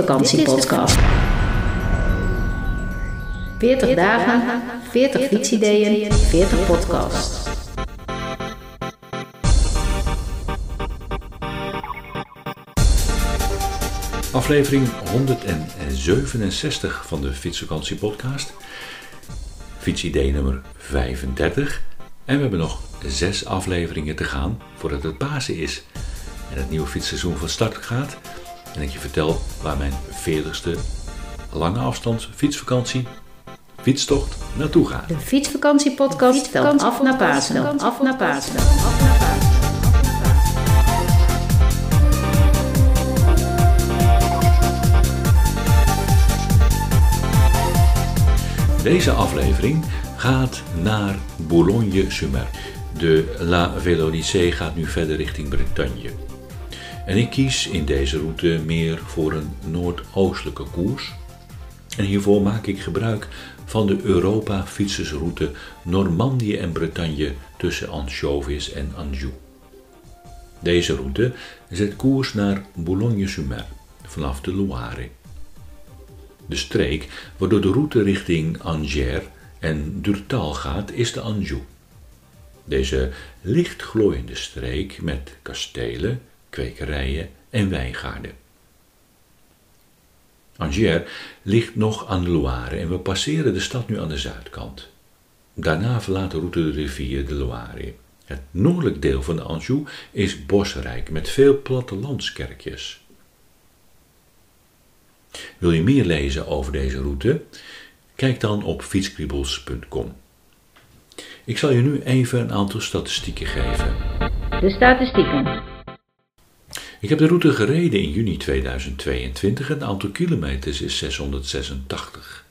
Fietsvakantiepodcast. 40 dagen, 40 fietsideeën, 40 podcasts. Aflevering 167 van de Fietsvakantiepodcast. Fietsidee nummer 35. En we hebben nog zes afleveringen te gaan voordat het Pasen is. En het nieuwe fietsseizoen van start gaat. En ik je vertel waar mijn 40ste lange afstands fietsvakantie, fietstocht naartoe gaat. De Fietsvakantiepodcast telt af naar Pasen. Af naar Pasen. Deze aflevering gaat naar Boulogne-sur-Mer. De La Vélodicée gaat nu verder richting Bretagne. En ik kies in deze route meer voor een noordoostelijke koers. En hiervoor maak ik gebruik van de Europa-fietsersroute Normandië en Bretagne tussen Anchovis en Anjou. Deze route zet koers naar Boulogne-sur-Mer vanaf de Loire. De streek waardoor de route richting Angers en Durtal gaat is de Anjou. Deze lichtglooiende streek met kastelen, kwekerijen en wijngaarden. Angers ligt nog aan de Loire en we passeren de stad nu aan de zuidkant. Daarna verlaat de route de rivier de Loire. Het noordelijk deel van de Anjou is bosrijk met veel plattelandskerkjes. Wil je meer lezen over deze route? Kijk dan op fietskriebels.com. Ik zal je nu even een aantal statistieken geven. De statistieken. Ik heb de route gereden in juni 2022 en het aantal kilometers is 686.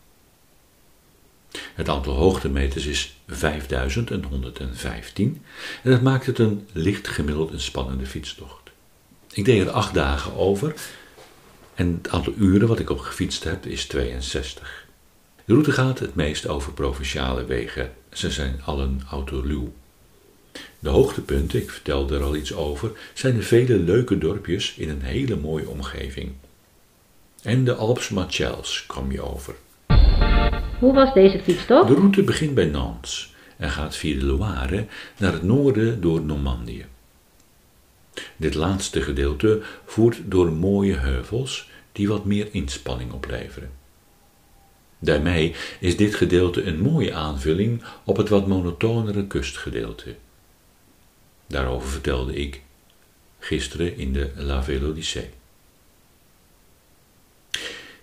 Het aantal hoogtemeters is 5115 en dat maakt het een licht gemiddeld en spannende fietstocht. Ik deed er acht dagen over en het aantal uren wat ik op gefietst heb is 62. De route gaat het meest over provinciale wegen. Ze zijn allen autoluw. De hoogtepunten, ik vertelde er al iets over, zijn de vele leuke dorpjes in een hele mooie omgeving. En de Alps Machels kom je over. Hoe was deze fietstocht? De route begint bij Nantes en gaat via de Loire naar het noorden door Normandië. Dit laatste gedeelte voert door mooie heuvels die wat meer inspanning opleveren. Daarmee is dit gedeelte een mooie aanvulling op het wat monotonere kustgedeelte. Daarover vertelde ik gisteren in de La Vélodicée.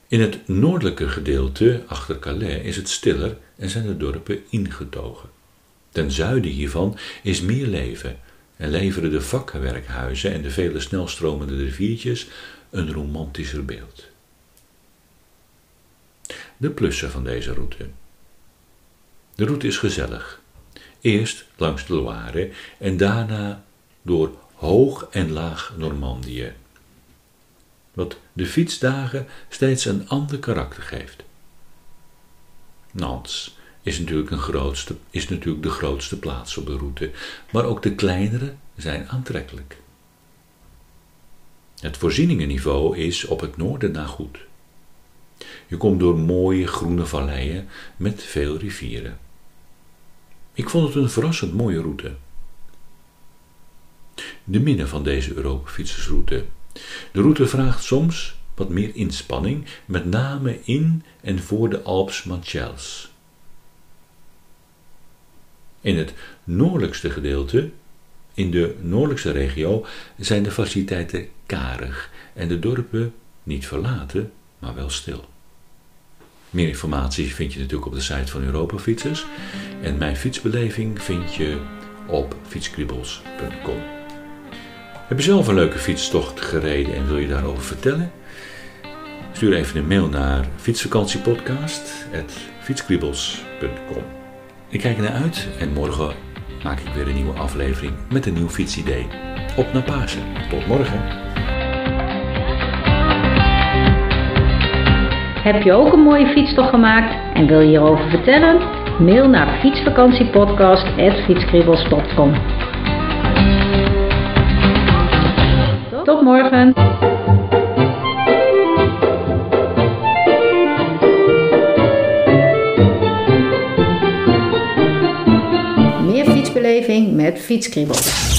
In het noordelijke gedeelte, achter Calais, is het stiller en zijn de dorpen ingetogen. Ten zuiden hiervan is meer leven en leveren de vakkenwerkhuizen en de vele snelstromende riviertjes een romantischer beeld. De plussen van deze route. De route is gezellig. Eerst langs de Loire en daarna door hoog en laag Normandië. Wat de fietsdagen steeds een ander karakter geeft. Nantes is natuurlijk, een grootste, is natuurlijk de grootste plaats op de route, maar ook de kleinere zijn aantrekkelijk. Het voorzieningenniveau is op het noorden na goed. Je komt door mooie groene valleien met veel rivieren. Ik vond het een verrassend mooie route. De midden van deze Europa-fietsersroute. De route vraagt soms wat meer inspanning, met name in en voor de Alps Manchels. In het noordelijkste gedeelte, in de noordelijkste regio, zijn de faciliteiten karig en de dorpen niet verlaten, maar wel stil. Meer informatie vind je natuurlijk op de site van Europa Fietsers. En mijn fietsbeleving vind je op fietskriebels.com. Heb je zelf een leuke fietstocht gereden en wil je daarover vertellen? Stuur even een mail naar fietsvakantiepodcast.fietskriebels.com Ik kijk ernaar uit en morgen maak ik weer een nieuwe aflevering met een nieuw fietsidee. Op naar Pasen. Tot morgen. Heb je ook een mooie fietstocht gemaakt en wil je hierover vertellen? Mail naar fietsvakantiepodcast.fietskriebels.com Tot morgen! Meer fietsbeleving met fietskriebels.